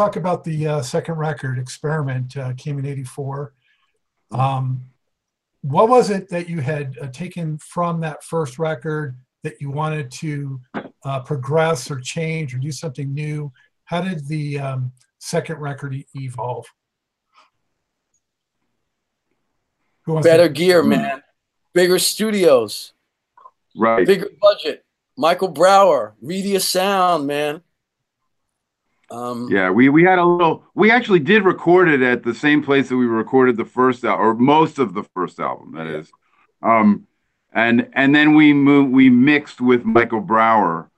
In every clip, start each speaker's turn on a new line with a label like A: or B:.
A: talk about the uh, second record, Experiment, uh, came in '84. Um, what was it that you had uh, taken from that first record that you wanted to uh, progress or change or do something new? How did the um, second record e- evolve? Who wants to-
B: Better gear, man. Bigger studios,
C: Right.
B: bigger budget. Michael Brauer, Media Sound, man. Um,
C: Yeah, we we had a little. We actually did record it at the same place that we recorded the first album, or most of the first album. That is, um, and and then we moved. We mixed with Michael Brauer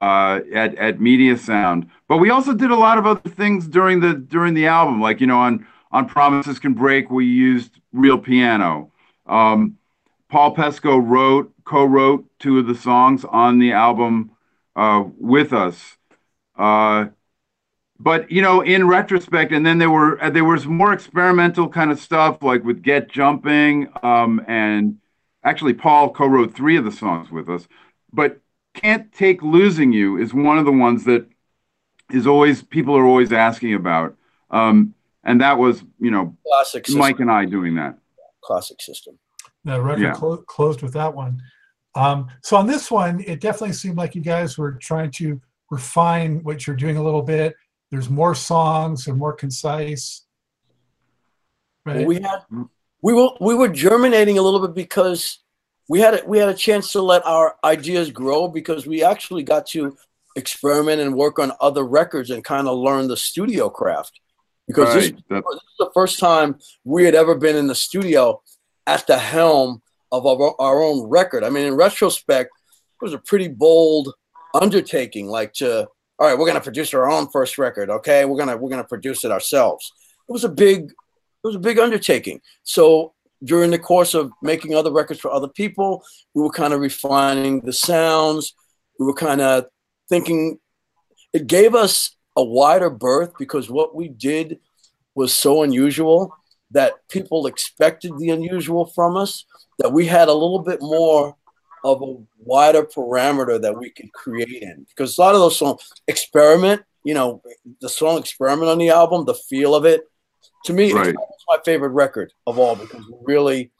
C: uh, at at Media Sound, but we also did a lot of other things during the during the album. Like you know, on on Promises Can Break, we used real piano. Um, Paul Pesco wrote co-wrote two of the songs on the album uh, with us. Uh, but you know in retrospect and then there were uh, there was more experimental kind of stuff like with get jumping um, and actually paul co-wrote three of the songs with us but can't take losing you is one of the ones that is always people are always asking about um, and that was you know
B: classic system.
C: mike and i doing that
B: Classic system.
A: the record
C: Yeah.
A: clo- closed with that one. Um, so on this one, it definitely seemed like you guys were trying to refine what you're doing a little bit. There's more songs and more concise. Right?
B: We had we were we were germinating a little bit because we had a, we had a chance to let our ideas grow because we actually got to experiment and work on other records and kind of learn the studio craft because this,
C: right that,
B: this is the first time we had ever been in the studio at the helm of our, our own record. I mean, in retrospect, it was a pretty bold undertaking. Like to, all right, we're gonna produce our own first record. Okay, we're gonna we're gonna produce it ourselves. It was a big, it was a big undertaking. So during the course of making other records for other people, we were kind of refining the sounds. We were kind of thinking. It gave us a wider berth because what we did was so unusual that people expected the unusual from us that we had a little bit more of a wider parameter that we could create in because a lot of those songs experiment you know the song experiment on the album the feel of it to me
C: Right.
B: it's my favorite record of all because we really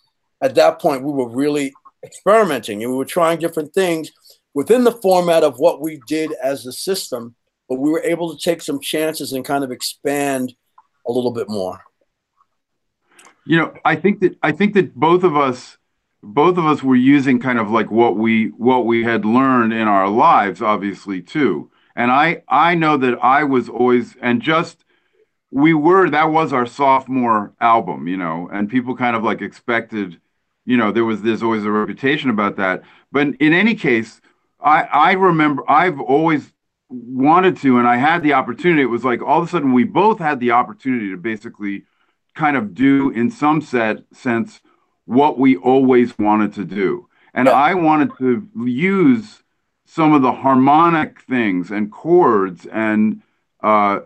B: at that point we were really experimenting and we were trying different things within the format of what we did as a system but we were able to take some chances and kind of expand a little bit more
C: you know i think that i think that both of us both of us were using kind of like what we what we had learned in our lives obviously too. And i i know that i was always and just we were that was our sophomore album you know and people kind of like expected you know there was there's always a reputation about that. But in any case i i remember i've always wanted to and i had the opportunity. It was like all of a sudden we both had the opportunity to basically kind of do in some set sense what we always wanted to do. And i wanted to use some of the harmonic things and chords and uh,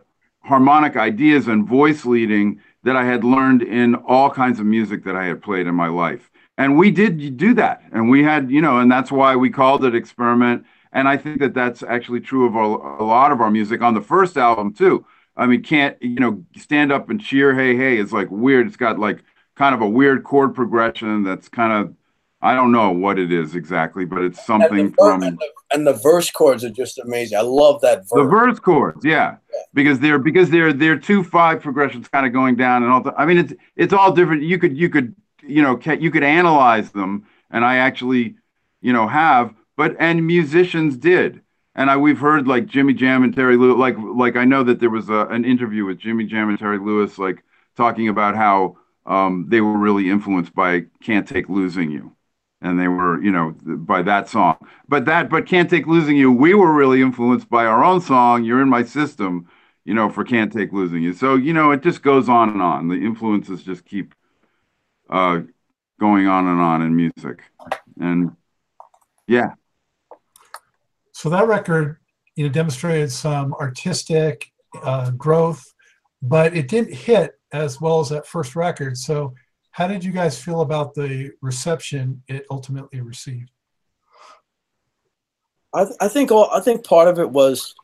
C: harmonic ideas and voice leading that i had learned in all kinds of music that i had played in my life. And we did do that. And we had you know and that's why we called it experiment. And i think that that's actually true of a, a lot of our music on the first album too. I mean can't you know stand up and cheer hey hey it's like weird. It's got like kind of a weird chord progression that's kind of i don't know what it is exactly but it's
B: and
C: something
B: ver-
C: from
B: and, the, and the verse chords are just amazing. I love that verse
C: the verse. chords yeah. Because they're because they're they're two five progressions kind of going down and all the, i mean it's it's all different. You could you could you know you could analyze them and i actually you know have but and musicians did. And I we've heard like Jimmy Jam and Terry Lewis like like I know that there was a, an interview with Jimmy Jam and Terry Lewis like talking about how um, they were really influenced by "Can't Take Losing You," and they were you know by that song. But that but "Can't Take Losing You," we were really influenced by our own song "You're in My System," you know, for "Can't Take Losing You." So you know it just goes on and on. The influences just keep uh, going on and on in music, and yeah.
A: So that record, you know, demonstrated some artistic uh, growth, but it didn't hit as well as that first record. So, how did you guys feel about the reception it ultimately received?
B: I, th- I think all, I think part of it was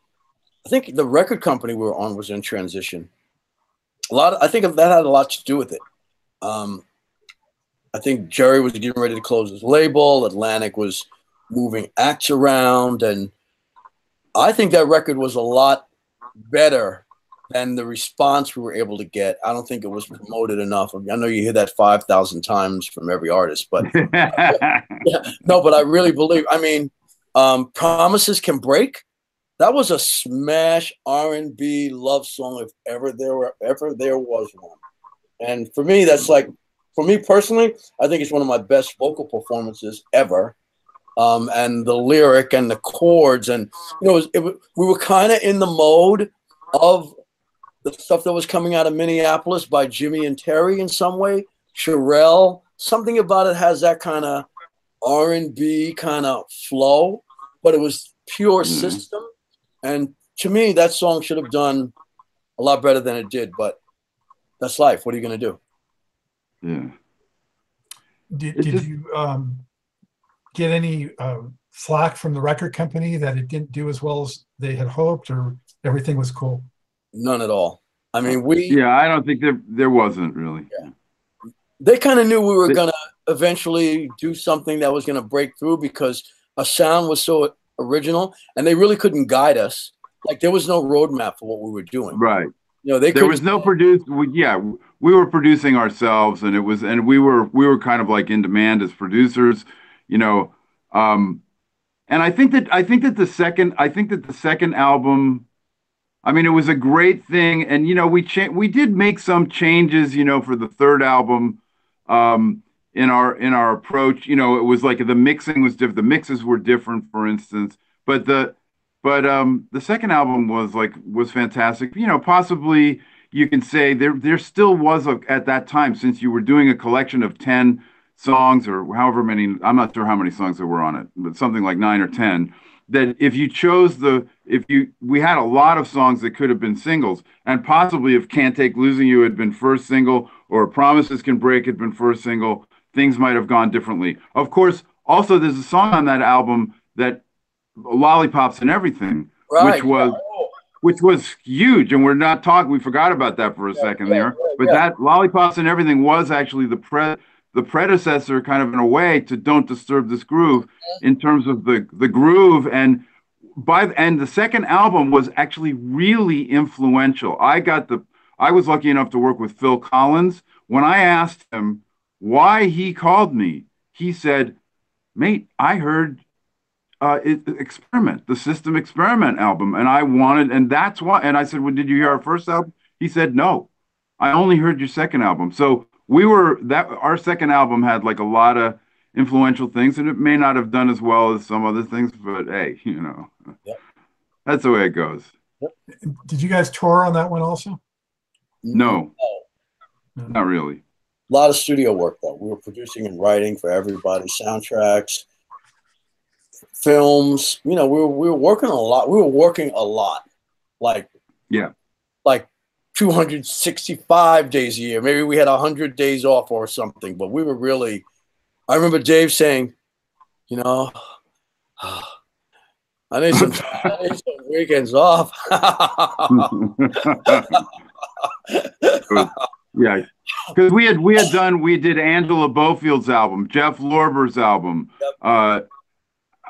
B: I think the record company we were on was in transition. A lot. Of, I think that had a lot to do with it. Um, I think Jerry was getting ready to close his label. Atlantic was moving acts around, and I think that record was a lot better than the response we were able to get. I don't think it was promoted enough. I know you hear that five thousand times from every artist, but yeah, no, but I really believe. I mean, um, "Promises Can Break." That was a smash R and B love song if ever there were ever there was one. And for me, that's like, for me personally, I think it's one of my best vocal performances ever. Um, and the lyric and the chords, and you know, it, it, we were kind of in the mode of the stuff that was coming out of Minneapolis by Jimmy and Terry in some way. Cherrelle, something about it has that kind of R and B kind of flow, but it was pure mm-hmm. system. And to me, that song should have done a lot better than it did. But that's life. What are you going to do?
C: Yeah.
A: Did, did just, you um, get any uh, flack from the record company that it didn't do as well as they had hoped, or everything was cool?
B: None at all. I mean, we.
C: Yeah, I don't think there there wasn't really.
B: Yeah. They kind of knew we were gonna eventually do something that was gonna break through because a sound was so original, and they really couldn't guide us. Like there was no roadmap for what we were doing.
C: Right.
B: You know, they
C: there was no produce. We, Yeah, we were producing ourselves, and it was, and we were, we were kind of like in demand as producers. You know, um, and I think that I think that the second, I think that the second album. I mean, it was a great thing, and you know, we cha- we did make some changes, you know, for the third album. Um, in our in our approach. You know, it was like the mixing was different. The mixes were different, for instance. But the but um the second album was like was fantastic. You know, possibly you can say there there still was a at that time since you were doing a collection of 10 songs or however many I'm not sure how many songs there were on it, but something like 9 or 10 that if you chose the if you we had a lot of songs that could have been singles and possibly if can't take losing you had been first single or promises can break had been first single things might have gone differently. Of course, also there's a song on that album that lollipops and everything, right. which was which was huge, and we're not talking. We forgot about that for a yeah, second yeah, there, yeah, but that lollipops and everything was actually the pre the predecessor, kind of in a way, to "Don't Disturb This Groove" in terms of the the groove and. By and the second album was actually really influential. I got the I was lucky enough to work with Phil Collins. When I asked him why he called me. He said, Mate, I heard uh, it, Experiment, the System Experiment album, and I wanted, and that's why. And I said, Well, did you hear our first album? He said, No, I only heard your second album. So we were that our second album had like a lot of influential things, and it may not have done as well as some other things, but hey, you know, yep. that's the way it goes.
A: Yep. Did you guys tour on that one also?
C: No, no. not really.
B: A lot of studio work though. We were producing and writing for everybody, soundtracks, films. You know, we were we were working a lot. We were working a lot, like
C: yeah,
B: like 265 days a year. Maybe we had 100 days off or something, but we were really. I remember Dave saying, you know, I need some, I need some weekends off.
C: yeah, because we had we had done we did Angela Bofill's album, Jeff Lorber's album. Yep. Uh,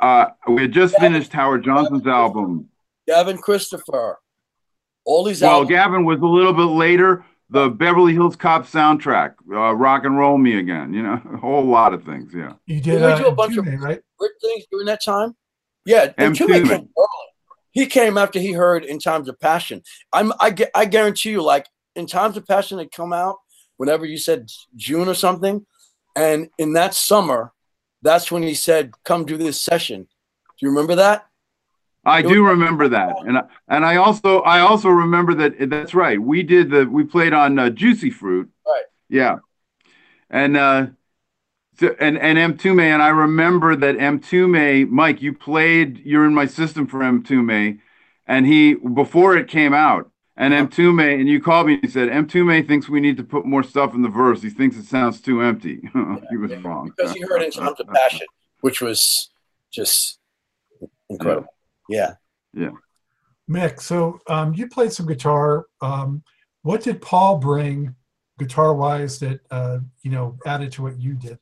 C: uh, we had just Gavin, finished Howard Johnson's Gavin, album.
B: Gavin Christopher. All these.
C: Well, albums. Gavin was a little bit later. The Beverly Hills Cop soundtrack, uh, "Rock and Roll Me Again." You know, a whole lot of things. Yeah.
A: You did, uh, do a bunch of right?
B: things during that time. Yeah, and came He came after he heard "In Times of Passion." I'm I, I guarantee you, like "In Times of Passion" had come out whenever you said June or something. And in that summer, that's when he said, "Come do this session." Do you remember that?
C: I do remember that, and I, and I also I also remember that that's right. We did the we played on uh, Juicy Fruit.
B: Right.
C: Yeah, and uh, so, and and Mtume, and I remember that Mtume, Mike, you played. You're in my system for Mtume, and he before it came out, and Mtume, and you called me and you said, Mtume thinks we need to put more stuff in the verse. He thinks it sounds too empty. he was yeah, wrong.
B: Because he heard In Times of Passion, which was just incredible. Yeah.
C: Yeah. Yeah.
A: Mick, so um, you played some guitar. Um, what did Paul bring guitar-wise that uh, you know added to what you did?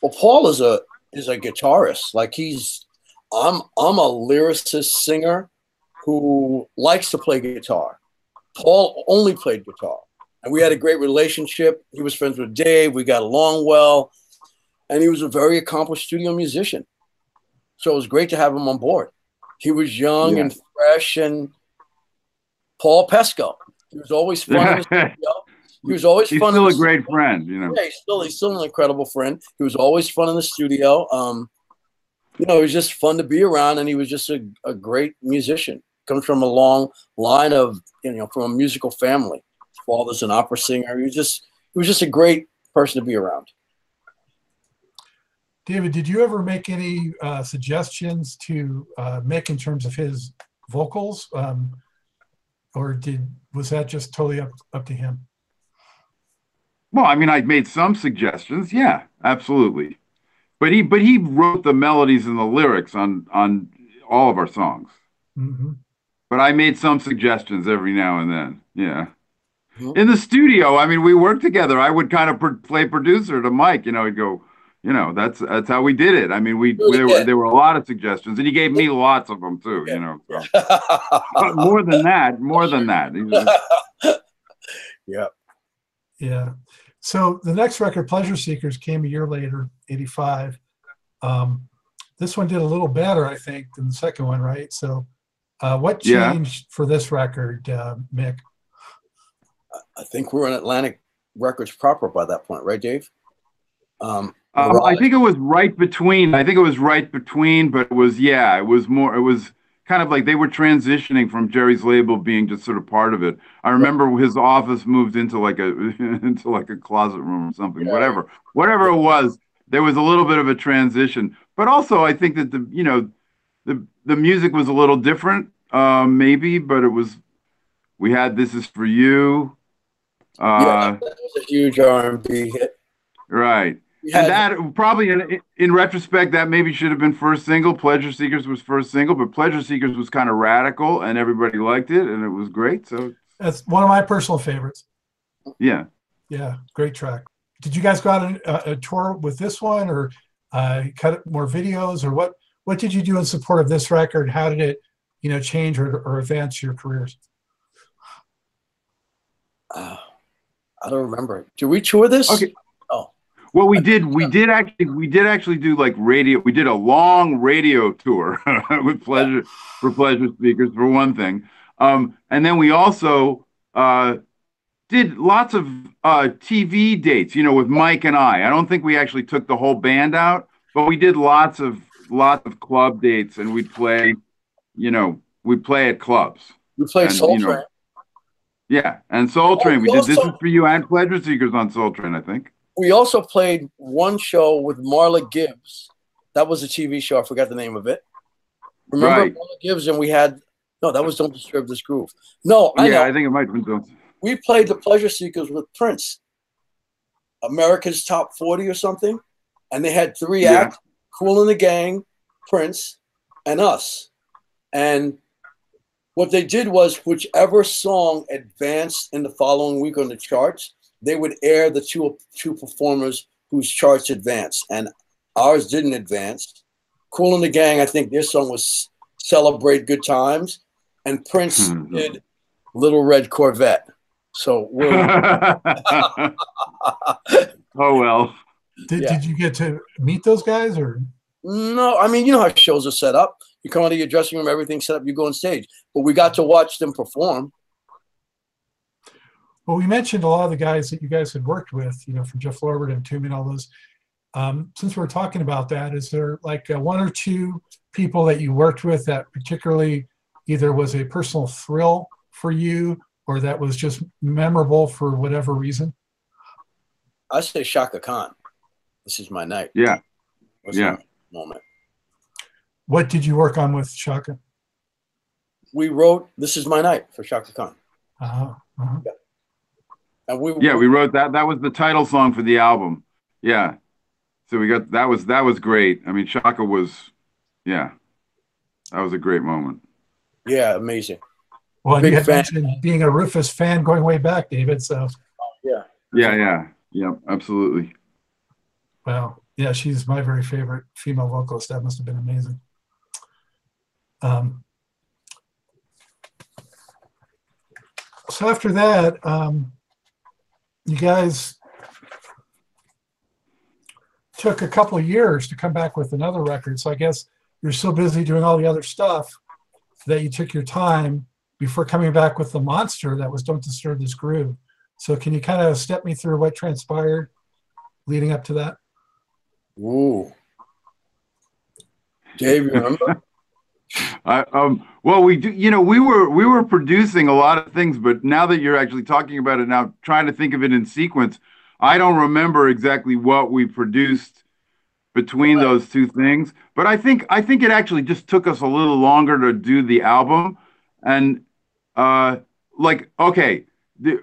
B: Well, Paul is a is a guitarist. Like he's, I'm I'm a lyricist singer who likes to play guitar. Paul only played guitar, and we had a great relationship. He was friends with Dave. We got along well, and he was a very accomplished studio musician. So it was great to have him on board. He was young
C: Yeah.
B: and fresh, and Paul Pesco. He was always fun. in the studio. He was always
C: He's
B: fun.
C: still a great friend, you know.
B: yeah, he's still he's still an incredible friend. He was always fun in the studio. Um, you know, he was just fun to be around, and he was just a, a great musician. Comes from a long line of you know from a musical family. His father's an opera singer. He was just he was just a great person to be around.
A: David, did you ever make any uh, suggestions to uh, Mick in terms of his vocals, um, or did was that just totally up up to him?
C: Well, I mean, I made some suggestions. Yeah, absolutely. But he, but he wrote the melodies and the lyrics on on all of our songs.
A: hmm
C: But I made some suggestions every now and then. Yeah. In the studio, I mean, we worked together. I would kind of pr- play producer to Mike. You know, he'd go, you know, that's that's how we did it. I mean, we
B: Really
C: there, were, there were a lot of suggestions, and he gave me lots of them too. You know, so. but more than that, more than that. He was-
A: Yeah. So the next record, Pleasure Seekers, came a year later, '85. Um, this one did a little better, I think, than the second one, right? So, uh, what
C: Yeah.
A: changed for this record, uh, Mick?
B: I think we're in Atlantic Records proper by that point, right, Dave? Um,
C: Um, I think it was right between. I think it was right between, but it was yeah, it was more. It was kind of like they were transitioning from Jerry's label being just sort of part of it. I remember his office moved into like a into like a closet room or something.
B: Yeah.
C: Whatever, whatever it was, there was a little bit of a transition. But also, I think that the you know the the music was a little different, um, maybe, but it was. We had "This Is for You,"
B: yeah,
C: uh,
B: that was a huge R and B hit.
C: right.
B: We
C: And that probably, in, in retrospect, that maybe should have been first single. Pleasure Seekers was first single, but Pleasure Seekers was kind of radical, and everybody liked it, and it was great. So
A: That's one of my personal favorites.
C: yeah,
A: Yeah, great track. Did you guys go out on a, a tour with this one, or uh, cut more videos, or what? What did you do in support of this record? How did it, you know, change or, or advance your careers?
B: uh, I don't remember. Did we tour this?
C: Okay.
B: Oh,
C: well, we did, we did actually, we did actually do like radio. We did a long radio tour with Pleasure for Pleasure Speakers for one thing, um, and then we also uh, did lots of uh, TV dates. You know, with Mike and I. I don't think we actually took the whole band out, but we did lots of lots of club dates, and we'd play. You know, we'd play at clubs.
B: we played
C: And,
B: Soul
C: you know,
B: Train.
C: Yeah, and Soul Train. We
B: we
C: did this is for you and Pleasure Seekers on Soul Train, I think.
B: We also played one show with Marla Gibbs. That was a TV show. I forgot the name of it. Remember
C: Right.
B: Marla Gibbs? And we had no. That was Don't Disturb This Groove. No, I
C: yeah,
B: know.
C: I think it might have been.
B: We played the Pleasure Seekers with Prince, America's Top 40 or something. And they had three
C: Yeah.
B: acts Kool and the Gang, Prince, and us. And what they did was, whichever song advanced in the following week on the charts, they would air the two, two performers whose charts advanced. And ours didn't advance. Kool and the Gang, I think their song was Celebrate Good Times. And Prince
C: Mhm.
B: did Little Red Corvette. So we're
C: oh well.
A: Did,
B: Yeah.
A: did you get to meet those guys, or
B: no, I mean, you know how shows are set up. You come out of your dressing room, everything's set up, you go on stage. But we got to watch them perform.
A: Well, we mentioned a lot of the guys that you guys had worked with, you know, from Jeff Lorber and Mtume and all those. Um, since we're talking about that, is there like uh, one or two people that you worked with that particularly either was a personal thrill for you or that was just memorable for whatever reason?
B: I say Chaka Khan. This is my night.
C: Yeah.
B: Was
C: Yeah.
B: Moment.
A: What did you work on with Chaka?
B: We wrote This Is My Night for Chaka Khan.
A: Uh-huh, uh-huh.
B: And we
C: Yeah, we wrote that. That was the title song for the album. Yeah. So we got that was that was great. I mean, Chaka was, yeah, that was a great moment.
B: yeah, amazing.
A: Well,
B: Big
A: you had
B: fan.
A: mentioned being a Rufus fan going way back, David. So,
B: Yeah.
C: Yeah, yeah, yeah, absolutely.
A: well, yeah, she's my very favorite female vocalist. That must have been amazing. Um, so after that, um, you guys took a couple years to come back with another record. So I guess you're so busy doing all the other stuff that you took your time before coming back with the monster that was Don't Disturb This Groove. So can you kind of step me through what transpired leading up to that?
B: Ooh. Dave, remember?
C: I, um, well, we do, you know, we were we were producing a lot of things, but now that you're actually talking about it now, trying to think of it in sequence, I don't remember exactly what we produced between those two things. But I think I think it actually just took us a little longer to do the album, and uh, like okay, the,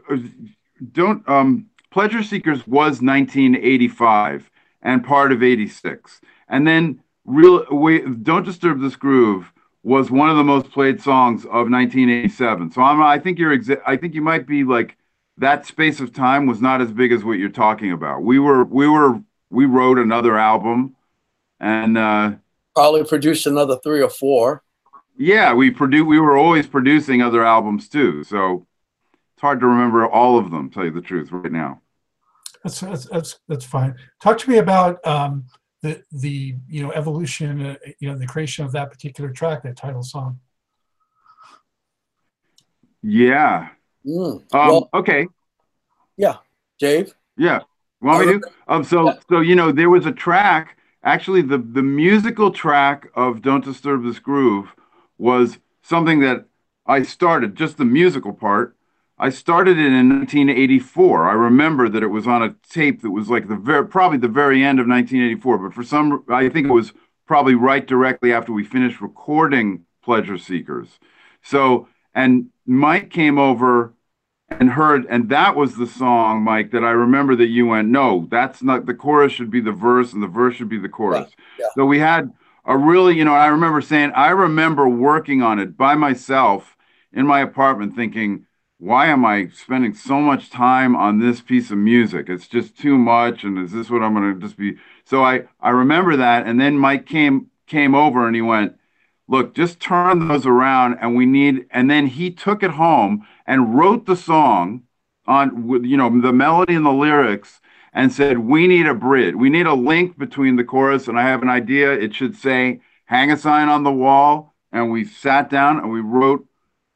C: don't um, Pleasure Seekers was 1985 and part of 86, and then real we don't disturb this groove was one of the most played songs of 1987 so i'm i think you're exa- i think you might be like that space of time was not as big as what you're talking about we were we were we wrote another album and uh
B: Probably produced another three or four.
C: yeah we produ- we were always producing other albums too so it's hard to remember all of them tell you the truth right now
A: That's that's that's, that's fine. Talk to me about um, the the you know evolution, uh, you know the creation of that particular track, that title song.
C: yeah
B: Mm.
C: um
B: well,
C: okay Yeah,
B: Dave,
C: Yeah. Want me to? Um, so,
B: Yeah.
C: so you know, there was a track. Actually, the the musical track of "Don't Disturb This Groove" was something that I started. Just the musical part. I started it in 1984. I remember that it was on a tape that was like the very probably the very end of 1984. But for some, I think it was probably right directly after we finished recording "Pleasure Seekers." So, and Mike came over and heard, and that was the song, Mike, that I remember that you went, no, that's not the chorus should be the verse and the verse should be the chorus.
B: yeah.
C: So we had a really, you know, I remember saying, I remember working on it by myself in my apartment thinking, why am I spending so much time on this piece of music? It's just too much. And is this what I'm going to just be? So I, I remember that. And then Mike came, came over and he went, look, just turn those around and we need, and then he took it home and wrote the song on you know the melody and the lyrics and said we need a bridge we need a link between the chorus and i have an idea it should say hang a sign on the wall and we sat down and we wrote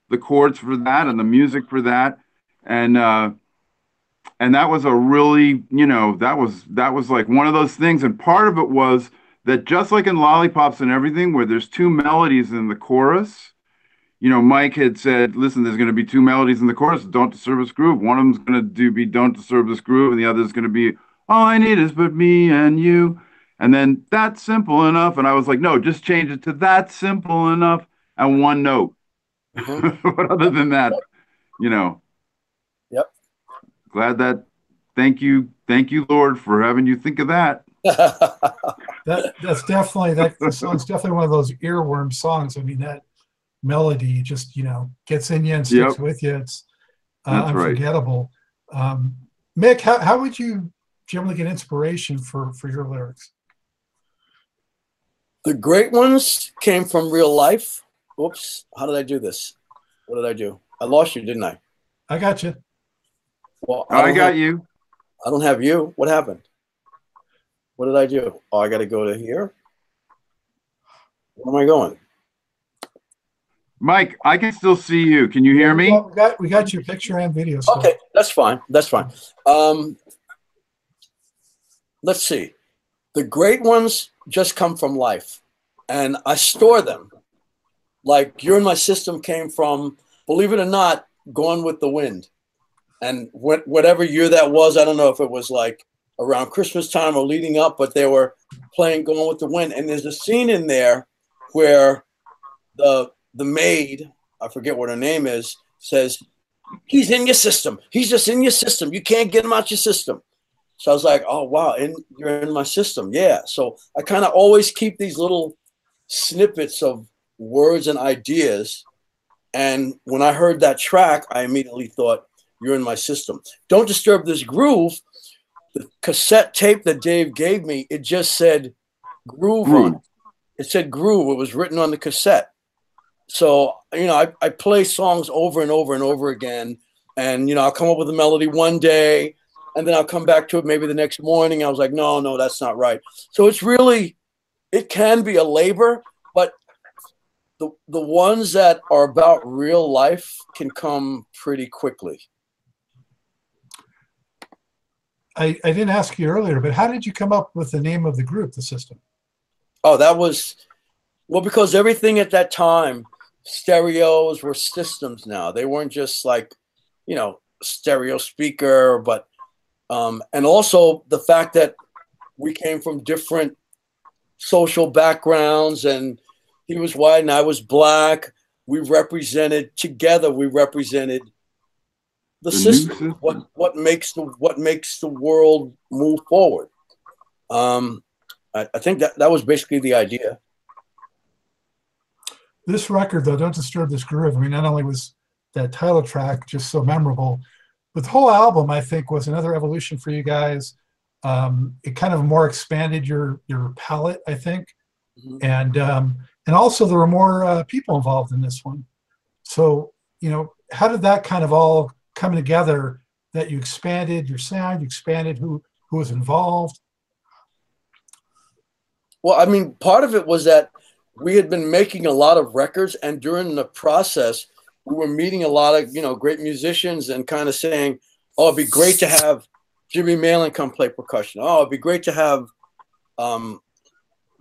C: the chords for that and the music for that and uh and that was a really you know that was that was like one of those things and part of it was that just like in lollipops and everything where there's two melodies in the chorus you know, Mike had said, listen, there's going to be two melodies in the chorus, Don't Disturb This Groove. One of them's going to do be Don't Disturb This Groove, and the other is going to be All I Need Is But Me and You. And then That's Simple Enough. And I was like, no, just change it to that Simple Enough and one note.
B: Mhm.
C: but other than that, you know.
B: Yep.
C: Glad that, thank you, thank you, Lord, for having you think of that.
A: That that's definitely that the song's definitely one of those earworm songs. I mean that melody just you know gets in you and sticks
C: Yep.
A: with you. It's uh,
C: That's right.
A: unforgettable. Um, Mick, how, how would you generally get inspiration for for your lyrics?
B: the great ones came from real life. Oops, how did I do this? What did I do? I lost you, didn't I?
A: I got you.
B: Well,
C: I
B: don't
C: got
B: have-
C: you.
B: I don't have you. What happened? What did I do? Oh, I got to go to here. Where am I going?
C: Mike, I can still see you. Can you hear me?
A: Well, we got we got your picture and video. still.
B: Okay, that's fine. That's fine. Um, let's see. The great ones just come from life, and I store them. Like "You're in My System" came from, believe it or not, Gone with the Wind, and wh- whatever year that was, I don't know if it was like around Christmas time or leading up, but they were playing "Gone with the Wind," and there's a scene in there where the the maid, I forget what her name is, says, he's in your system. He's just in your system. You can't get him out your system. So I was like, oh wow, in, you're in my system. Yeah. So I kind of always keep these little snippets of words and ideas And when I heard that track, I immediately thought, "You're in my system." Don't disturb this groove. The cassette tape that Dave gave me, it just said groove,
C: Groove.
B: it. It said groove. It was written on the cassette. So you know, I, I play songs over and over and over again, and you know, I'll come up with a melody one day, and then I'll come back to it maybe the next morning. I was like, no, no, that's not right. So it's really, it can be a labor, but the the ones that are about real life can come pretty quickly.
A: I, I didn't ask you earlier, but how did you come up with the name of the group, the system?
B: Oh, that was well because everything at that time, stereos were systems. Now they weren't just like, you know, stereo speaker, but um, and also the fact that we came from different social backgrounds, and he was white and I was black. We represented together. We represented the,
C: The
B: system.
C: system.
B: What what makes the what makes the world move forward. Um, I, I think that that was basically the idea.
A: This record, though, Don't Disturb This Groove, I mean, not only was that title track just so memorable, but the whole album, I think, was another evolution for you guys. Um, it kind of more expanded your your palette, I think,
B: Mhm.
A: and um, and also there were more uh, people involved in this one. So, you know, how did that kind of all come together? That you expanded your sound, you expanded who who was involved.
B: Well, I mean, part of it was that we had been making a lot of records, and during the process, we were meeting a lot of you know great musicians and kind of saying, "Oh, it'd be great to have Jimmy Maelen come play percussion. Oh, it'd be great to have." Um,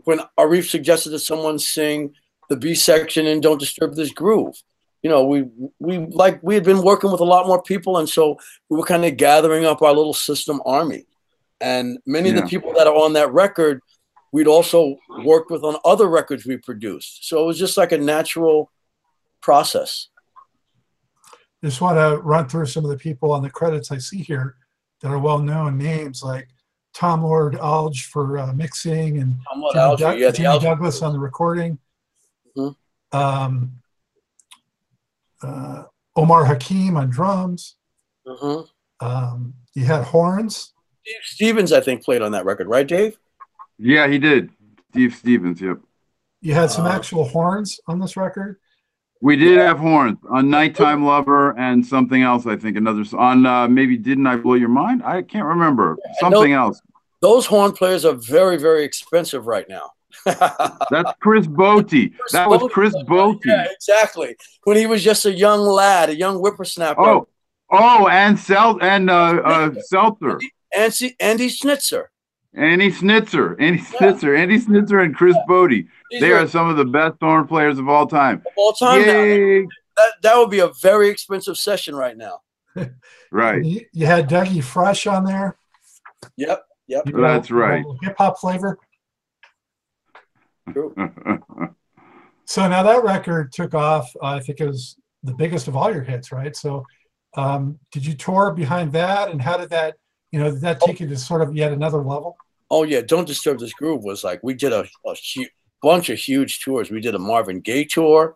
B: when Arif suggested that someone sing the B section and "Don't Disturb This Groove," you know, we we like we had been working with a lot more people, and so we were kind of gathering up our little system army. And many of the people that are on that record we'd also worked with on other records we produced. So it was just like a natural process.
A: just want to run through some of the people on the credits I see here that are well-known names like Tom Lord Alge for uh, mixing and
B: Somewhat
A: Jimmy,
B: Alge,
A: Doug-
B: yeah, the
A: Jimmy
B: Alge.
A: Douglas on the recording.
B: Mhm.
A: Um, uh, Omar Hakim on drums.
B: Mhm.
A: Um, you had horns.
B: Steve Stevens, I think, played on that record, right, Dave?
C: Yeah, he did. Steve Stevens. Yep.
A: You had some
B: Uh,
A: actual horns on this record.
C: We did have horns on "Nighttime Lover" and something else. I think another s- on uh, maybe "Didn't I Blow Your Mind?" I can't remember.
B: I know-
C: Something else.
B: Those horn players are very, very expensive right now.
C: That's Chris Botti. That was Chris Botti.
B: Yeah, exactly. When he was just a young lad, a young whippersnapper.
C: Oh, oh, and Sel and uh, uh, Seltzer,
B: Andy, Andy Schnitzer.
C: Andy Snitzer, Andy Snitzer, Andy Snitzer, and Chris Botti.
B: These
C: They
B: are
C: are some of the best horn players of all time.
B: of all time now.
C: Yay!
B: That, that would be a very expensive session right now.
C: Right.
A: You, you had Dougie Fresh on there.
B: Yep. Yep.
A: You
C: That's right.
A: Hip hop flavor.
B: True.
A: So now that record took off. Uh, I think it was the biggest of all your hits, right? So, um, did you tour behind that, and how did that, you know, did that take you to sort of yet another level?
B: Oh yeah, Don't Disturb This Groove was like we did a, a hu- bunch of huge tours. We did a Marvin Gaye tour.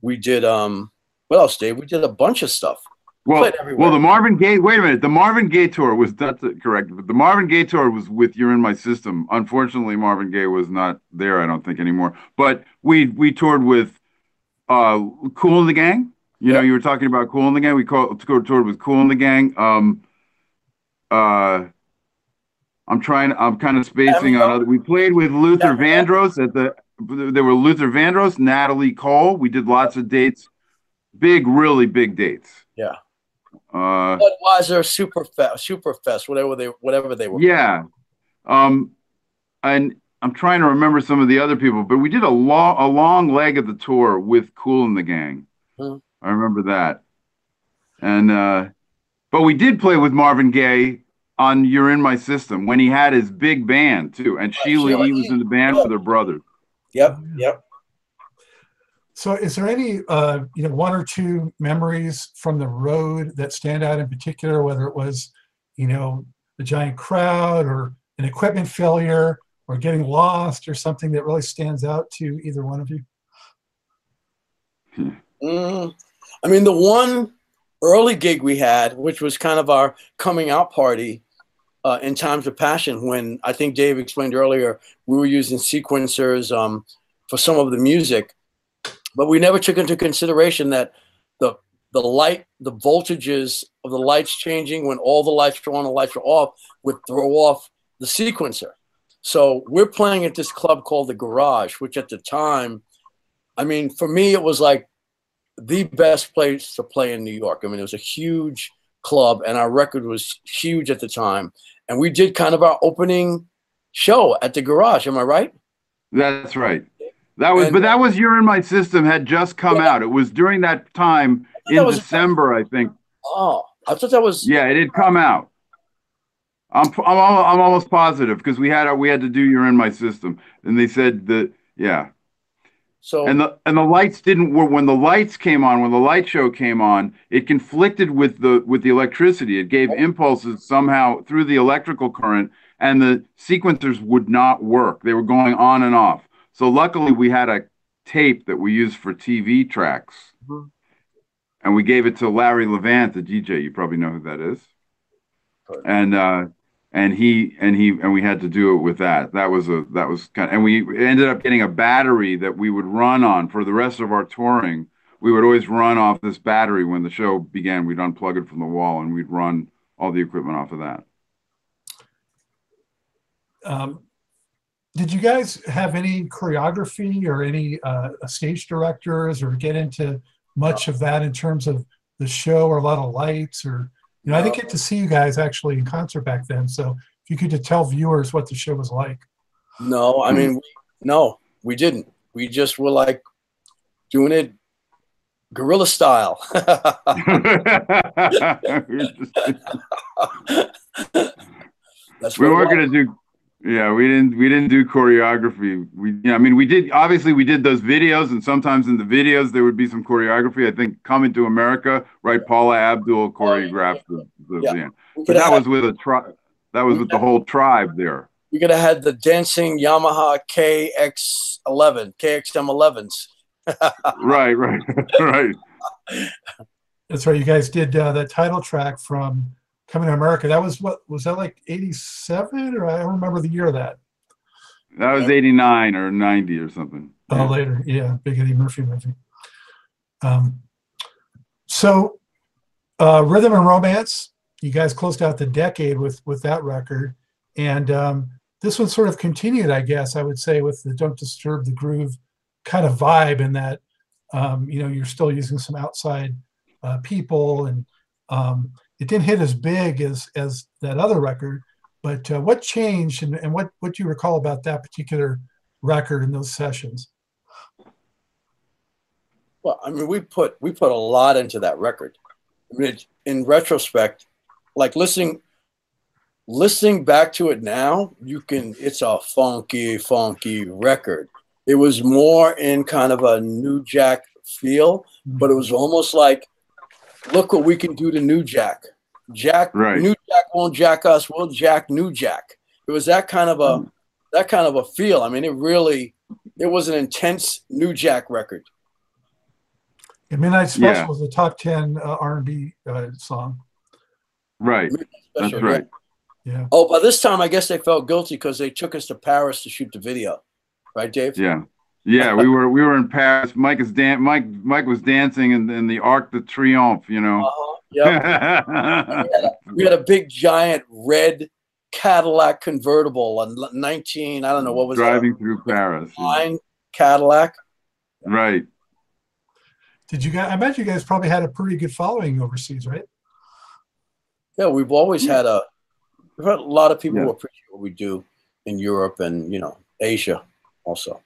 B: We did um what else, Dave? We did a bunch of stuff.
C: Well, well, the Marvin Gaye. Wait a minute. The Marvin Gaye tour was that's correct. But the Marvin Gaye tour was with "You're in My System." Unfortunately, Marvin Gaye was not there. I don't think anymore. But we we toured with uh, Kool and the Gang. You know, you were talking about Kool and the Gang. We called to go toured with Kool and the Gang. Um, uh, I'm trying. I'm kind of spacing on other. We played with Luther
B: Cameo.
C: Vandross at the. There were Luther Vandross, Natalie Cole. We did lots of dates, big, really big dates.
B: Yeah.
C: Uh,
B: Budweiser, Superfest, Superfest, whatever they whatever they were.
C: yeah. Um, and I'm trying to remember some of the other people, but we did a long, a long leg of the tour with Kool and the Gang.
B: Hmm.
C: I remember that. And, uh, but we did play with Marvin Gaye on You're in My System when he had his big band too. And Sheila
B: Sheila
C: E was in the band with her brother.
B: Yep, yep.
A: So, is there any, uh, you know, one or two memories from the road that stand out in particular, whether it was, you know, the giant crowd or an equipment failure or getting lost or something that really stands out to either one of you?
B: Mm, I mean, the one early gig we had, which was kind of our coming out party uh, in Times of Passion, when I think Dave explained earlier, we were using sequencers um, for some of the music, but we never took into consideration that the the light, the voltages of the lights changing when all the lights are on, the lights are off, would throw off the sequencer. So we're playing at this club called the Garage, which at the time, I mean, for me, it was like the best place to play in New York. I mean, it was a huge club, and our record was huge at the time. And we did kind of our opening show at the Garage. Am I right?
C: That's right. That was,
B: And-
C: but that was "You're in My System" had just come
B: Yeah.
C: out. It was during that time
B: that
C: in
B: was-
C: December, I think.
B: Oh, I thought that was.
C: Yeah, it had come out. I'm I'm I'm almost positive because we had we had to do "You're in My System," and they said that yeah.
B: So
C: And the and the lights didn't work when the lights came on when the light show came on it conflicted with the with the electricity it gave impulses somehow through the electrical current and the sequencers would not work they were going on and off so luckily we had a tape that we used for TV tracks.
B: Mhm.
C: and we gave it to Larry Levan the DJ you probably know who that is.
B: Right.
C: and uh and he and he and we had to do it with that. That was a that was kind of, and we ended up getting a battery that we would run on for the rest of our touring. We would always run off this battery when the show began. We'd unplug it from the wall and we'd run all the equipment off of that.
A: Um, did you guys have any choreography or any uh, stage directors or get into much of that in terms of the show or a lot of lights or you know I didn't get to see you guys actually in concert back then. So if you could just tell viewers what the show was like.
B: No, I mean, no, we didn't. We just were like doing it guerrilla style. That's
C: we weren't gonna do yeah we didn't we didn't do choreography we yeah i mean we did obviously we did those videos and sometimes in the videos there would be some choreography i think coming to america right paula abdul choreographed the, the
B: Yeah.
C: yeah. But that
B: have
C: was with a tribe that was with the whole tribe there
B: we could have had the dancing Yamaha KX11, KXM11s.
C: right right right
A: that's right you guys did uh, that title track from Coming to America. That was what was that like 87 or I don't remember the year of that.
C: That was 89 or 90 or something.
A: Oh,
C: Yeah.
A: later, yeah, Big Eddie Murphy movie. Um, so, uh, Rhythm and Romance, you guys closed out the decade with with that record, and um, this one sort of continued, I guess I would say, with the "Don't Disturb the Groove" kind of vibe, in that um, you know you're still using some outside uh, people, and um, it didn't hit as big as as that other record. But uh, what changed, and, and what what do you recall about that particular record in those sessions?
B: Well, I mean, we put we put a lot into that record. I mean, it, in retrospect, like listening listening back to it now, you can. It's a funky, funky record. It was more in kind of a New Jack feel, but it was almost like, look what we can do to New Jack. Jack,
C: Right.
B: New Jack won't jack us. We'll jack New Jack. It was that kind of a that kind of a feel. I mean, it really it was an intense New Jack record.
A: Yeah, Midnight Special
C: Yeah.
A: was a top ten uh, R&B uh, song.
C: right that's
B: Special,
C: right
A: Yeah,
B: Oh, by this time, I guess they felt guilty because they took us to Paris to shoot the video, right, Dave?
C: Yeah. Yeah, we were we were in Paris. Mike is dan- Mike Mike was dancing in, in the Arc de Triomphe, you know.
B: Uh-huh. Yeah. we had a big, giant red Cadillac convertible, a 19. I don't know what was
C: Driving through Paris.
B: that? Nine Cadillac.
C: Right.
A: did you guys? I bet you guys probably had a pretty good following overseas, right?
B: Yeah, we've always had a. We've had a lot of people
C: Yeah.
B: who appreciate what we do in Europe and you know Asia also.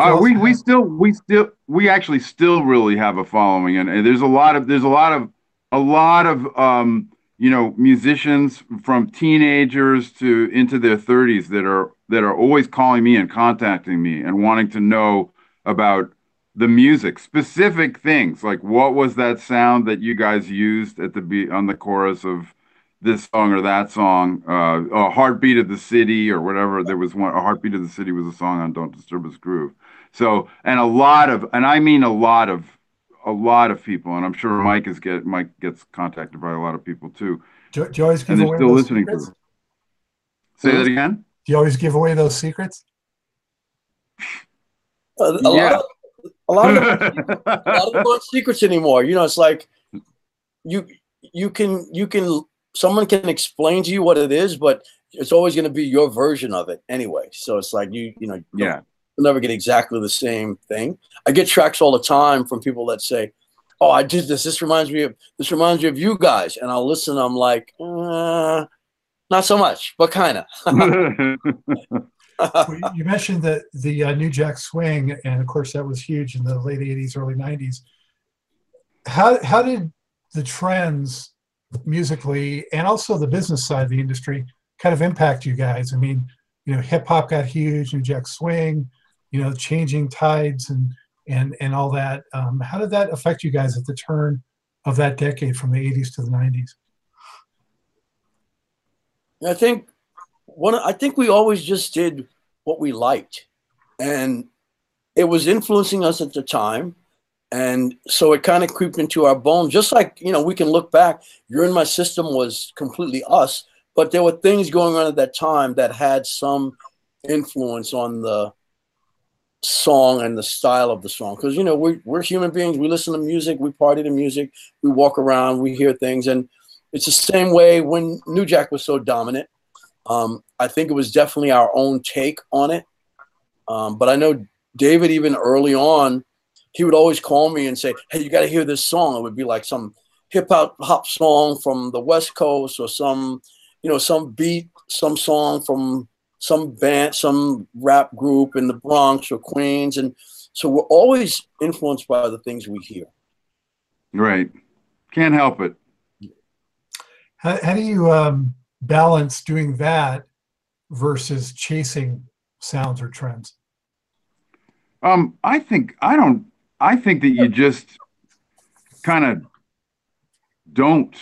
C: Uh, we we still we still we actually still really have a following and, and there's a lot of there's a lot of a lot of um you know musicians from teenagers to into their 30s that are that are always calling me and contacting me and wanting to know about the music specific things like what was that sound that you guys used at the be on the chorus of this song or that song. Uh, a heartbeat of the city or whatever. There was one. A heartbeat of the city was a song on "Don't Disturb This Groove." So, and a lot of, and I mean a lot of, a lot of people, and I'm sure Mike is get Mike gets contacted by a lot of people too.
A: Do, do you always give
C: And
A: away
C: still
A: those
C: listening to
A: secrets?
C: Say that again.
A: Do you always give away those secrets?
B: A, a
C: Yeah.
B: lot of, a lot of them a lot of secrets anymore. You know, it's like you you can you can someone can explain to you what it is, but it's always going to be your version of it anyway. So it's like you you know
C: yeah, you'll
B: never get exactly the same thing. I get tracks all the time from people that say, "Oh, I did this. This reminds me of this reminds me of you guys," and I'll listen. I'm like, uh, not so much, but kind of.
A: Well, you- You mentioned that the uh, New Jack Swing, and of course that was huge in the late '80s, early '90s. How how did the trends musically and also the business side of the industry kind of impact you guys? I mean, you know, hip hop got huge, New Jack Swing, you know, changing tides and and and all that. Um, how did that affect you guys at the turn of that decade from the '80s to the '90s?
B: I think one. I think we always just did what we liked, and it was influencing us at the time, and so it kind of creeped into our bones. Just like you know, we can look back. You're in my system was completely us, but there were things going on at that time that had some influence on the song and the style of the song because you know we're, we're human beings we listen to music we party to music we walk around we hear things and it's the same way when New Jack was so dominant. Um, I think it was definitely our own take on it. Um, but I know David, even early on, he would always call me and say, "Hey, you got to hear this song." It would be like some hip hop hop song from the West Coast, or some, you know, some beat, some song from some band, some rap group in the Bronx or Queens, and so we're always influenced by the things we hear.
C: right. Can't help it.
A: How, how do you um, balance doing that versus chasing sounds or trends?
C: Um, I think I don't. I think that you just kind of don't.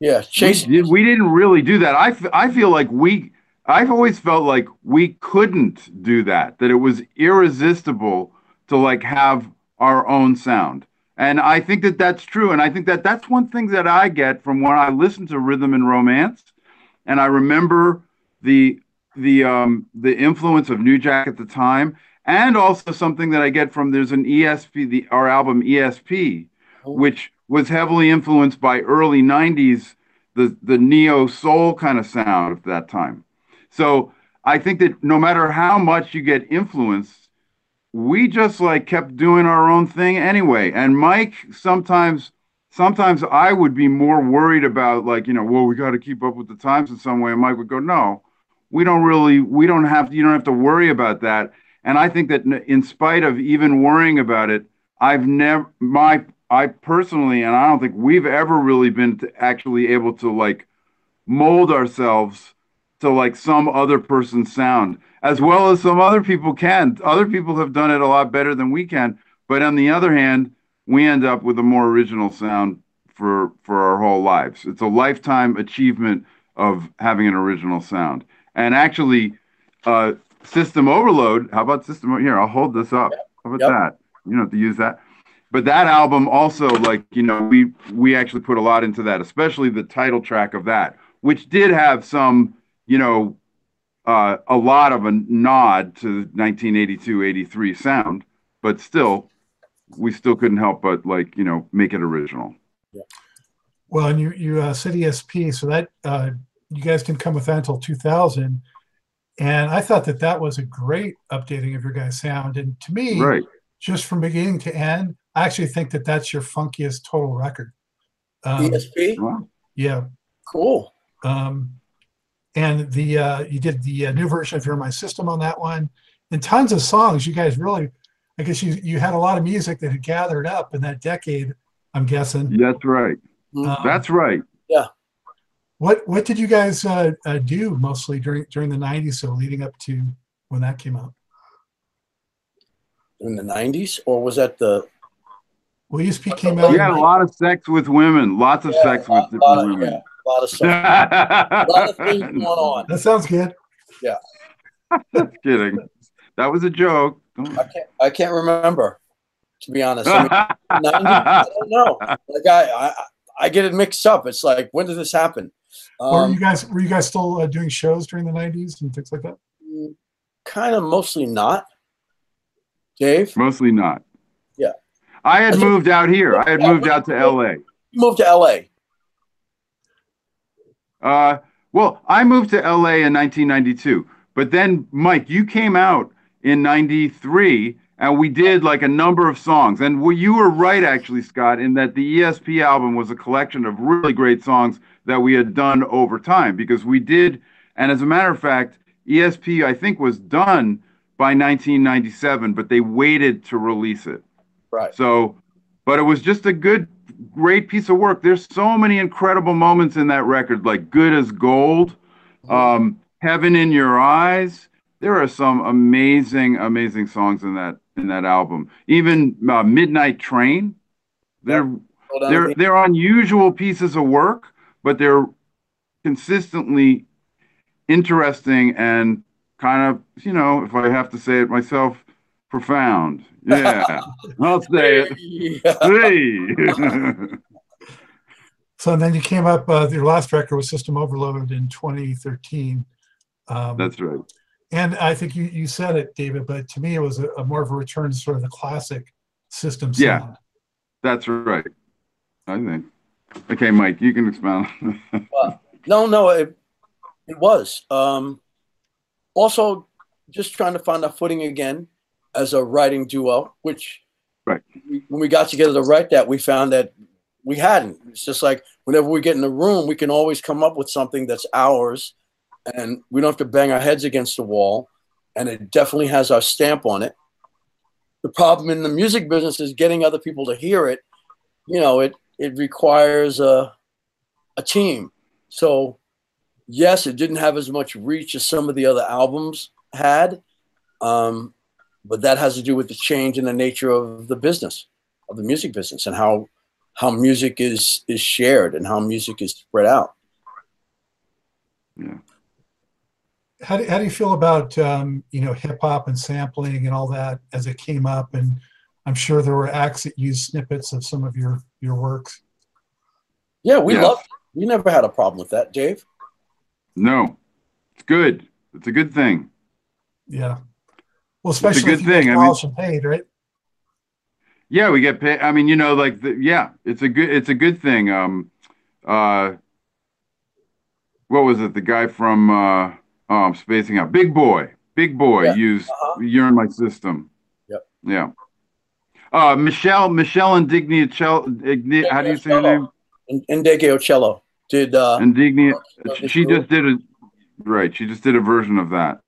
B: Yeah,
C: We,
B: Chase.
C: did- we didn't really do that. I, f- I feel like we. I've always felt like we couldn't do that. That it was irresistible to like have our own sound. And I think that that's true. And I think that that's one thing that I get from when I listen to rhythm and romance. And I remember the the um, the influence of New Jack at the time, and also something that I get from there's an ESP, the our album ESP, oh. which was heavily influenced by early '90s the the neo soul kind of sound of that time. So I think that no matter how much you get influenced, we just like kept doing our own thing anyway. And Mike sometimes sometimes I would be more worried about like, you know, well, we got to keep up with the times in some way. And Mike would go, no, we don't really, we don't have, you don't have to worry about that. And I think that in spite of even worrying about it, I've never, my, I personally, and I don't think we've ever really been actually able to like mold ourselves to like some other person's sound, as well as some other people can. Other people have done it a lot better than we can. But on the other hand, we end up with a more original sound for for our whole lives. It's a lifetime achievement of having an original sound. And actually, uh, System Overload. How about System? Here, I'll hold this up. How about
B: Yep.
C: that? You don't have to use that. But that album also, like you know, we we actually put a lot into that, especially the title track of that, which did have some, you know, uh, a lot of a nod to the 1982, 83 sound, but still, we still couldn't help but like you know make it original. Yeah.
A: Well, and you you uh, said ESP, so that uh, you guys didn't come with that until 2000, and I thought that that was a great updating of your guys' sound. And to me,
C: Right.
A: just from beginning to end, I actually think that that's your funkiest total record. Um,
B: ESP.
C: Wow.
A: Yeah,
B: Cool.
A: um, and the uh, you did the uh, new version of "You're My System" on that one, and tons of songs. You guys really, I guess you you had a lot of music that had gathered up in that decade. I'm guessing.
C: That's right.
A: Um,
C: That's right.
A: What what did you guys uh, uh, do mostly during during the '90s? So leading up to when that came out.
B: In the '90s, or was that the?
A: Well, ESP came out.
C: You had a lot of sex with women. Lots of
B: Yeah,
C: sex
B: lot-
C: with
B: lot
C: different
B: of-
C: women.
B: yeah, A lot of stuff. A lot of things going on.
A: That sounds good. Yeah.
C: Just kidding. That was a joke.
B: I can't. I can't remember. To be honest, I, mean, 90, I don't know. Like I, I, I get it mixed up. It's like, when did this happen?
A: Or
B: Um,
A: you guys were you guys still uh, doing shows during the '90s and things like that?
B: kind of mostly not. Dave,
C: Mostly not.
B: Yeah.
C: I had
B: I think-
C: moved out here. I had
B: Yeah,
C: moved
B: we-
C: out to LA.
B: you moved to LA.
C: Uh, well, I moved to LA in 1992, but then Mike, you came out in 93 and we did like a number of songs. And well, you were right, actually, Scott, in that the ESP album was a collection of really great songs that we had done over time because we did. And as a matter of fact, ESP, I think, was done by 1997, but they waited to release it.
B: Right.
C: So, but it was just a good, great piece of work. There's so many incredible moments in that record, like Good as Gold, um, Heaven in Your Eyes. There are some amazing, amazing songs in that in that album. Even uh, Midnight Train. They're
B: on.
C: they're they're unusual pieces of work, but they're consistently interesting and kind of, you know, if I have to say it myself, profound. Yeah, I'll say it.
B: Yeah.
C: Hey.
A: So then you came up. Uh, your last record was System Overload in 2013. Um,
C: That's right.
A: And I think you, you said it, David, but to me it was a, a more of a return to sort of the classic system
C: Yeah.
A: sound.
C: That's right. I think. Okay, Mike, you can expound.
B: No, no, it, it was. Um, also, just trying to find our footing again as a writing duo, which
C: Right.
B: we- when we got together to write that, we found that we hadn't. It's just like whenever we get in the room, we can always come up with something that's ours and we don't have to bang our heads against the wall. And it definitely has our stamp on it. The problem in the music business is getting other people to hear it. You know, it, it requires a, a team. So, yes, it didn't have as much reach as some of the other albums had, um, but that has to do with the change in the nature of the business, of the music business, and how how music is is shared and how music is spread out.
A: How do, how do you feel about um, you know hip hop and sampling and all that as it came up? And I'm sure there were acts that used snippets of some of your your works.
B: Yeah, we
C: Yes.
B: love. We never had a problem with that, Dave.
C: no, it's good. It's a good thing.
A: Yeah. Well, especially
C: good
A: if you get
C: thing. I mean-
A: polished and paid, right?
C: Yeah, we get paid. I mean, you know, like the, yeah, it's a good it's a good thing. Um, uh, what was it? The guy from uh, oh, I'm spacing out. Big Boy, Big Boy
B: Yeah.
C: used
B: Uh-huh.
C: "You're in My System."
B: Yep.
C: Yeah. Uh, Meshell Meshell Indignicello. Igni, how do you say her name?
B: And Ndege Ocello did. Uh,
C: Indignia.
B: uh,
C: She just did a right. She just did a version of that.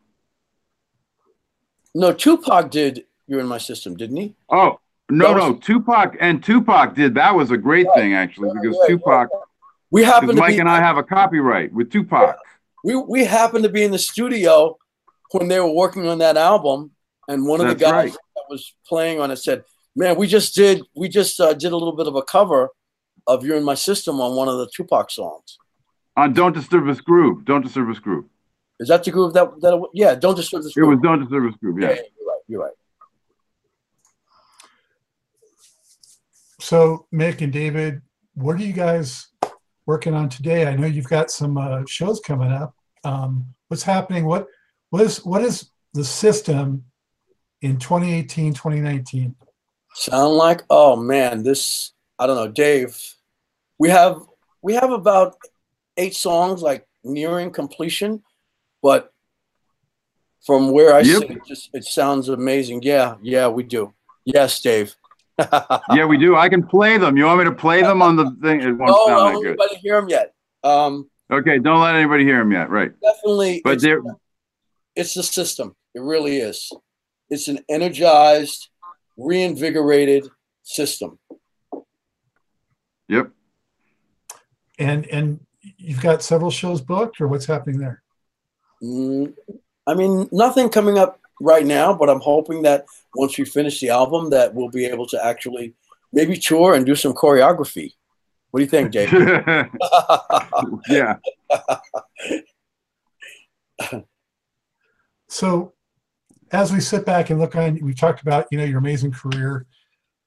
B: no, Tupac did. You're in my system, didn't he?
C: Oh no,
B: was-
C: no, Tupac and Tupac did that was a great
B: Right.
C: thing actually because
B: Right,
C: Tupac.
B: We happen to
C: Mike
B: be.
C: and I have a copyright with Tupac.
B: We we happened to be in the studio when they were working on that album, and one of the guys
C: right.
B: that was playing on it said, "Man, we just did we just uh, did a little bit of a cover of "You're in My System" on one of the Tupac songs."
C: On Don't Disturb This Groove. Don't Disturb This Groove.
B: Is that the groove that that? Yeah, don't disturb this.
C: It was Don't Disturb This Groove.
B: Yeah,
C: Yeah.
B: yeah, you're right. You're right.
A: So, Mic and David, what are you guys working on today? I know you've got some uh, shows coming up. Um, what's happening? What what is what is the system in 2018, 2019?
B: Sound like oh man, this I don't know, Dave. We have we have about eight songs like nearing completion, but from where I
C: Yep.
B: sit, it just it sounds amazing. Yeah, yeah, we do. Yes, Dave.
C: Yeah, we do. I can play them. You want me to play them on the thing? It won't
B: no,
C: sound
B: no,
C: that good.
B: anybody hear them yet? Um,
C: Okay, don't let anybody hear them yet. Right.
B: definitely.
C: But
B: it's,
C: there,
B: it's the system. It really is. It's an energized, reinvigorated system.
C: yep.
A: And and you've got several shows booked, or what's happening there?
B: Mm, I mean, nothing coming up right now, but I'm hoping that once we finish the album, that we'll be able to actually maybe tour and do some choreography. What do you think, Jake?
C: yeah.
A: So, as we sit back and look on, we talked about you know your amazing career.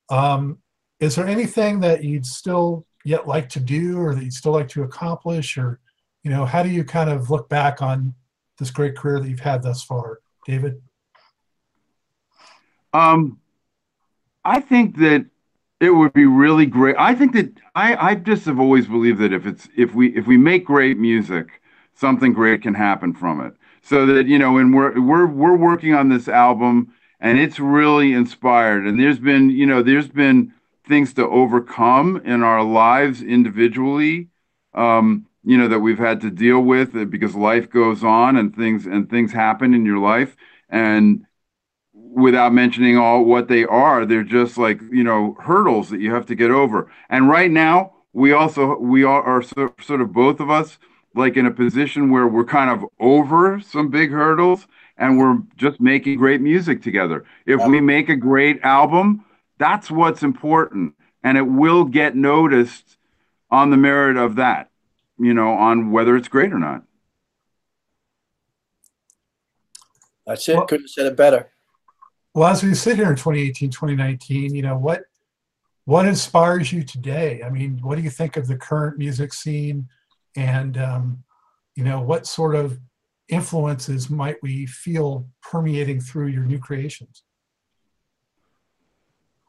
A: Um, is there anything that you'd still yet like to do, or that you'd still like to accomplish, or you know, how do you kind of look back on this great career that you've had thus far, David?
C: Um, I think that it would be really great. I think that I, I just have always believed that if it's if we if we make great music, something great can happen from it. So that you know, and we're we're we're working on this album, and it's really inspired. And there's been you know there's been things to overcome in our lives individually. Um, you know that we've had to deal with because life goes on and things and things happen in your life and without mentioning all what they are. They're just like you know hurdles that you have to get over. And right now we also we are, are so, sort of both of us like in a position where we're kind of over some big hurdles and we're just making great music together. If we make a great album that's what's important. And it will get noticed on the merit of that you know on whether it's great or not.
B: That's it.
A: Well-
B: Couldn't have said it better.
A: Well, as we sit here in 2018, 2019, you know, what what inspires you today? I mean, what do you think of the current music scene? And um, you know, what sort of influences might we feel permeating through your new creations?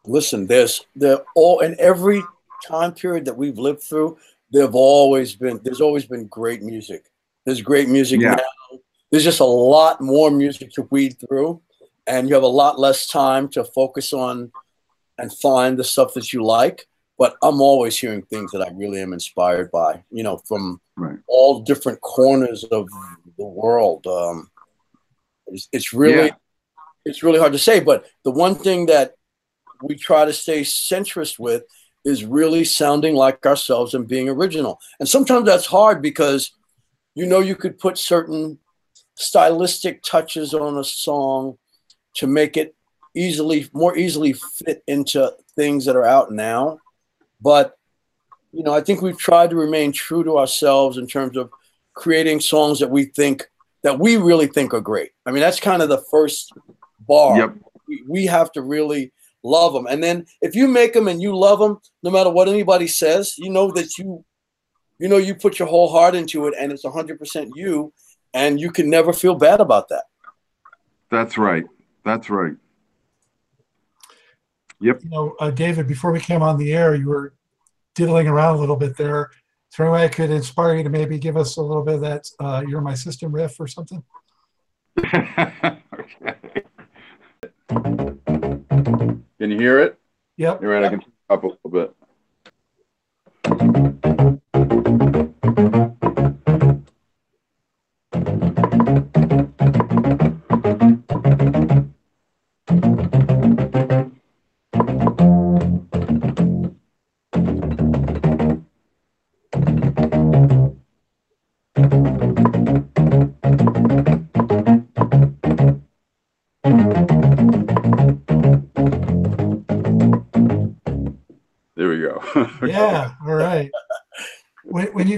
B: Listen, there's there all in every time period that we've lived through, there've always been there's always been great music. There's great music
C: Yeah.
B: now. There's just a lot more music to weed through, and you have a lot less time to focus on and find the stuff that you like. But I'm always hearing things that I really am inspired by, you know, from
C: right
B: all different corners of the world. Um, it's, it's really
C: Yeah.
B: it's really hard to say, but the one thing that we try to stay centrist with is really sounding like ourselves and being original. And sometimes that's hard because you know you could put certain stylistic touches on a song to make it easily more easily fit into things that are out now. But you know, I think we've tried to remain true to ourselves in terms of creating songs that we think that we really think are great. I mean, that's kind of the first bar.
C: Yep.
B: We, we have to really love them. And then if you make them and you love them, no matter what anybody says, you know that you, you know, you put your whole heart into it and it's 100% you and you can never feel bad about that.
C: that's right that's right Yep.
A: You know, uh, David, before we came on the air, you were diddling around a little bit there. Is there any way I could inspire you to maybe give us a little bit of that uh, "You're My System" riff or something?
C: okay. Can you hear it?
A: Yep.
C: You're right. I can turn up a little bit.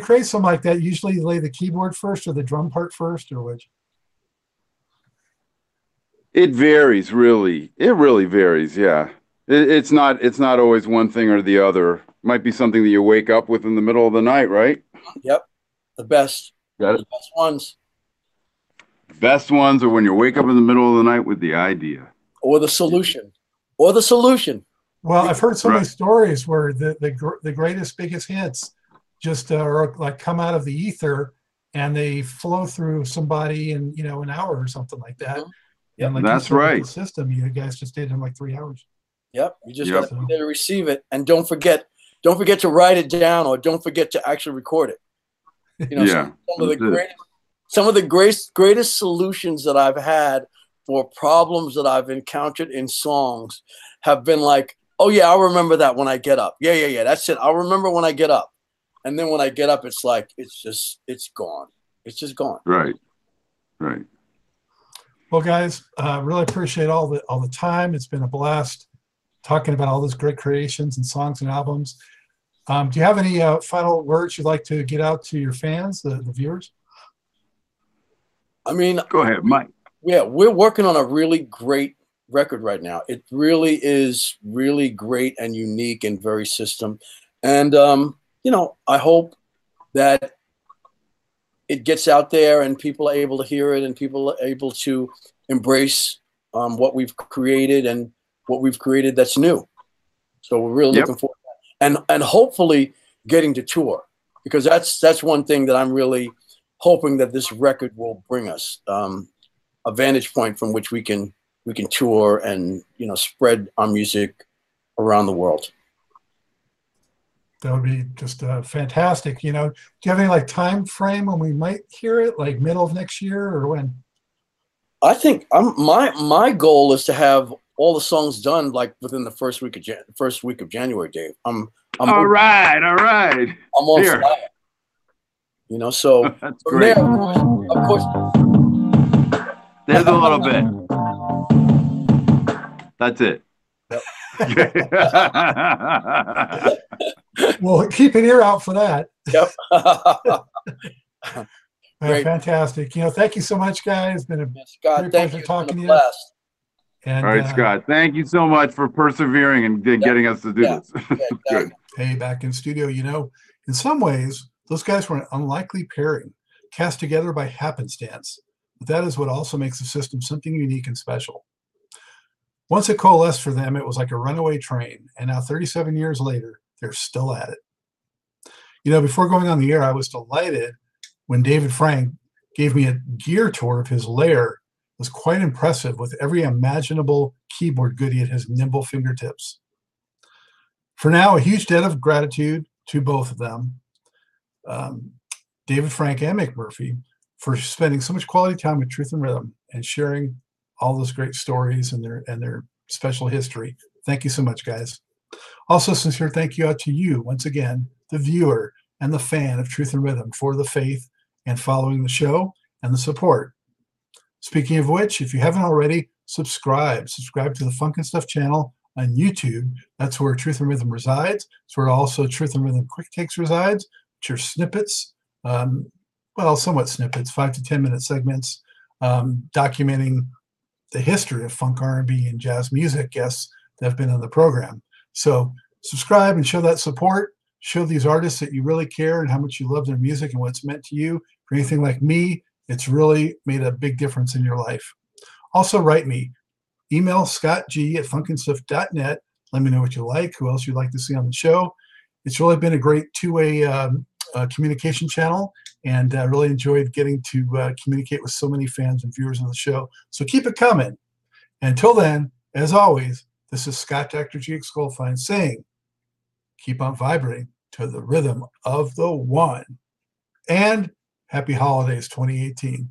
A: Create something like that, usually you lay the keyboard first or the drum part first, or which?
C: It varies, really. It really varies. Yeah, it, it's not. It's not always one thing or the other. Might be something that you wake up with in the middle of the night, right? Yep.
B: The best,
C: Got
B: the best ones
C: Best ones are when you wake up in the middle of the night with the idea.
B: or the solution or the solution.
A: Well, I've heard so many stories where the the, gr- the greatest, biggest hits just uh, are like come out of the ether and they flow through somebody in you know an hour or something like that.
B: Mhm.
A: And like
C: That's right.
A: The system you guys just did in like three hours.
B: Yep. You just
C: Yep.
B: got to there receive it. And don't forget, don't forget to write it down or don't forget to actually record it. You know,
C: Yeah,
B: some, some of the
C: that's it.
B: greatest some of the greatest greatest solutions that I've had for problems that I've encountered in songs have been like, oh yeah, I'll remember that when I get up. Yeah, yeah, yeah. That's it. I'll remember when I get up. And then when I get up, it's like it's just it's gone. It's just gone.
C: Right. Right.
A: Well, guys, uh, really appreciate all the all the time. It's been a blast talking about all those great creations and songs and albums. Um, do you have any uh, final words you'd like to get out to your fans, the, the viewers?
B: I mean,
C: Go ahead, Mike.
B: yeah, we're working on a really great record right now. It really is really great and unique and very system. And um, you know, I hope that it gets out there and people are able to hear it and people are able to embrace um, what we've created and what we've created that's new. So we're really
C: Yep.
B: looking forward to that. and and hopefully getting to tour because that's that's one thing that I'm really hoping that this record will bring us um, a vantage point from which we can we can tour and you know spread our music around the world.
A: That would be just uh, fantastic. You know, do you have any like time frame when we might hear it, like middle of next year or when?
B: I think I'm, my my goal is to have all the songs done like within the first week of Jan- first week of January, Dave. I'm I'm
C: All right, all right.
B: I'm on
C: Here.
B: fire. You know, so
C: That's great.
B: there, of course,
C: There's a little bit. That's it.
A: Well, keep an ear out for that.
B: yep. Great.
A: fantastic. You know, thank you so much, guys. It's been a
B: Scott,
A: Great
B: thank
A: pleasure
B: you.
A: Talking
B: been
A: to you.
B: blast.
A: and
C: All right,
A: uh,
C: Scott. Thank you so much for persevering and get- getting us to do
B: Yeah.
C: this.
B: Yeah,
C: Good.
A: hey, back in studio. You know, in some ways, those guys were an unlikely pairing, cast together by happenstance. But that is what also makes the system something unique and special. Once it coalesced for them, it was like a runaway train. And now, 37 years later, they're still at it. You know, before going on the air, I was delighted when David Frank gave me a gear tour of his lair. It was quite impressive with every imaginable keyboard goodie at his nimble fingertips. For now, a huge debt of gratitude to both of them, um, David Frank and Mic Murphy, for spending so much quality time with Truth and Rhythm and sharing all those great stories and their and their special history. Thank you so much, guys. Also, sincere thank you out to you once again, the viewer and the fan of Truth and Rhythm, for the faith and following the show and the support. Speaking of which, if you haven't already, subscribe. Subscribe to the Funk and Stuff channel on YouTube. That's where Truth and Rhythm resides. It's where also Truth and Rhythm Quick Takes resides, which are snippets, um, well, somewhat snippets, five to ten minute segments, um, documenting the history of funk, R&B, and jazz music guests that have been on the program. So subscribe and show that support. Show these artists that you really care and how much you love their music and what it's meant to you. For anything like me, it's really made a big difference in your life. Also, write me. Email scottg at funkandstuff.net. Let me know what you like, who else you'd like to see on the show. It's really been a great two-way um, uh, communication channel, and I really enjoyed getting to uh, communicate with so many fans and viewers on the show. So keep it coming. Until then, as always, this is Scott Dr. G. Skullfine saying, keep on vibrating to the rhythm of the one. And happy holidays 2018.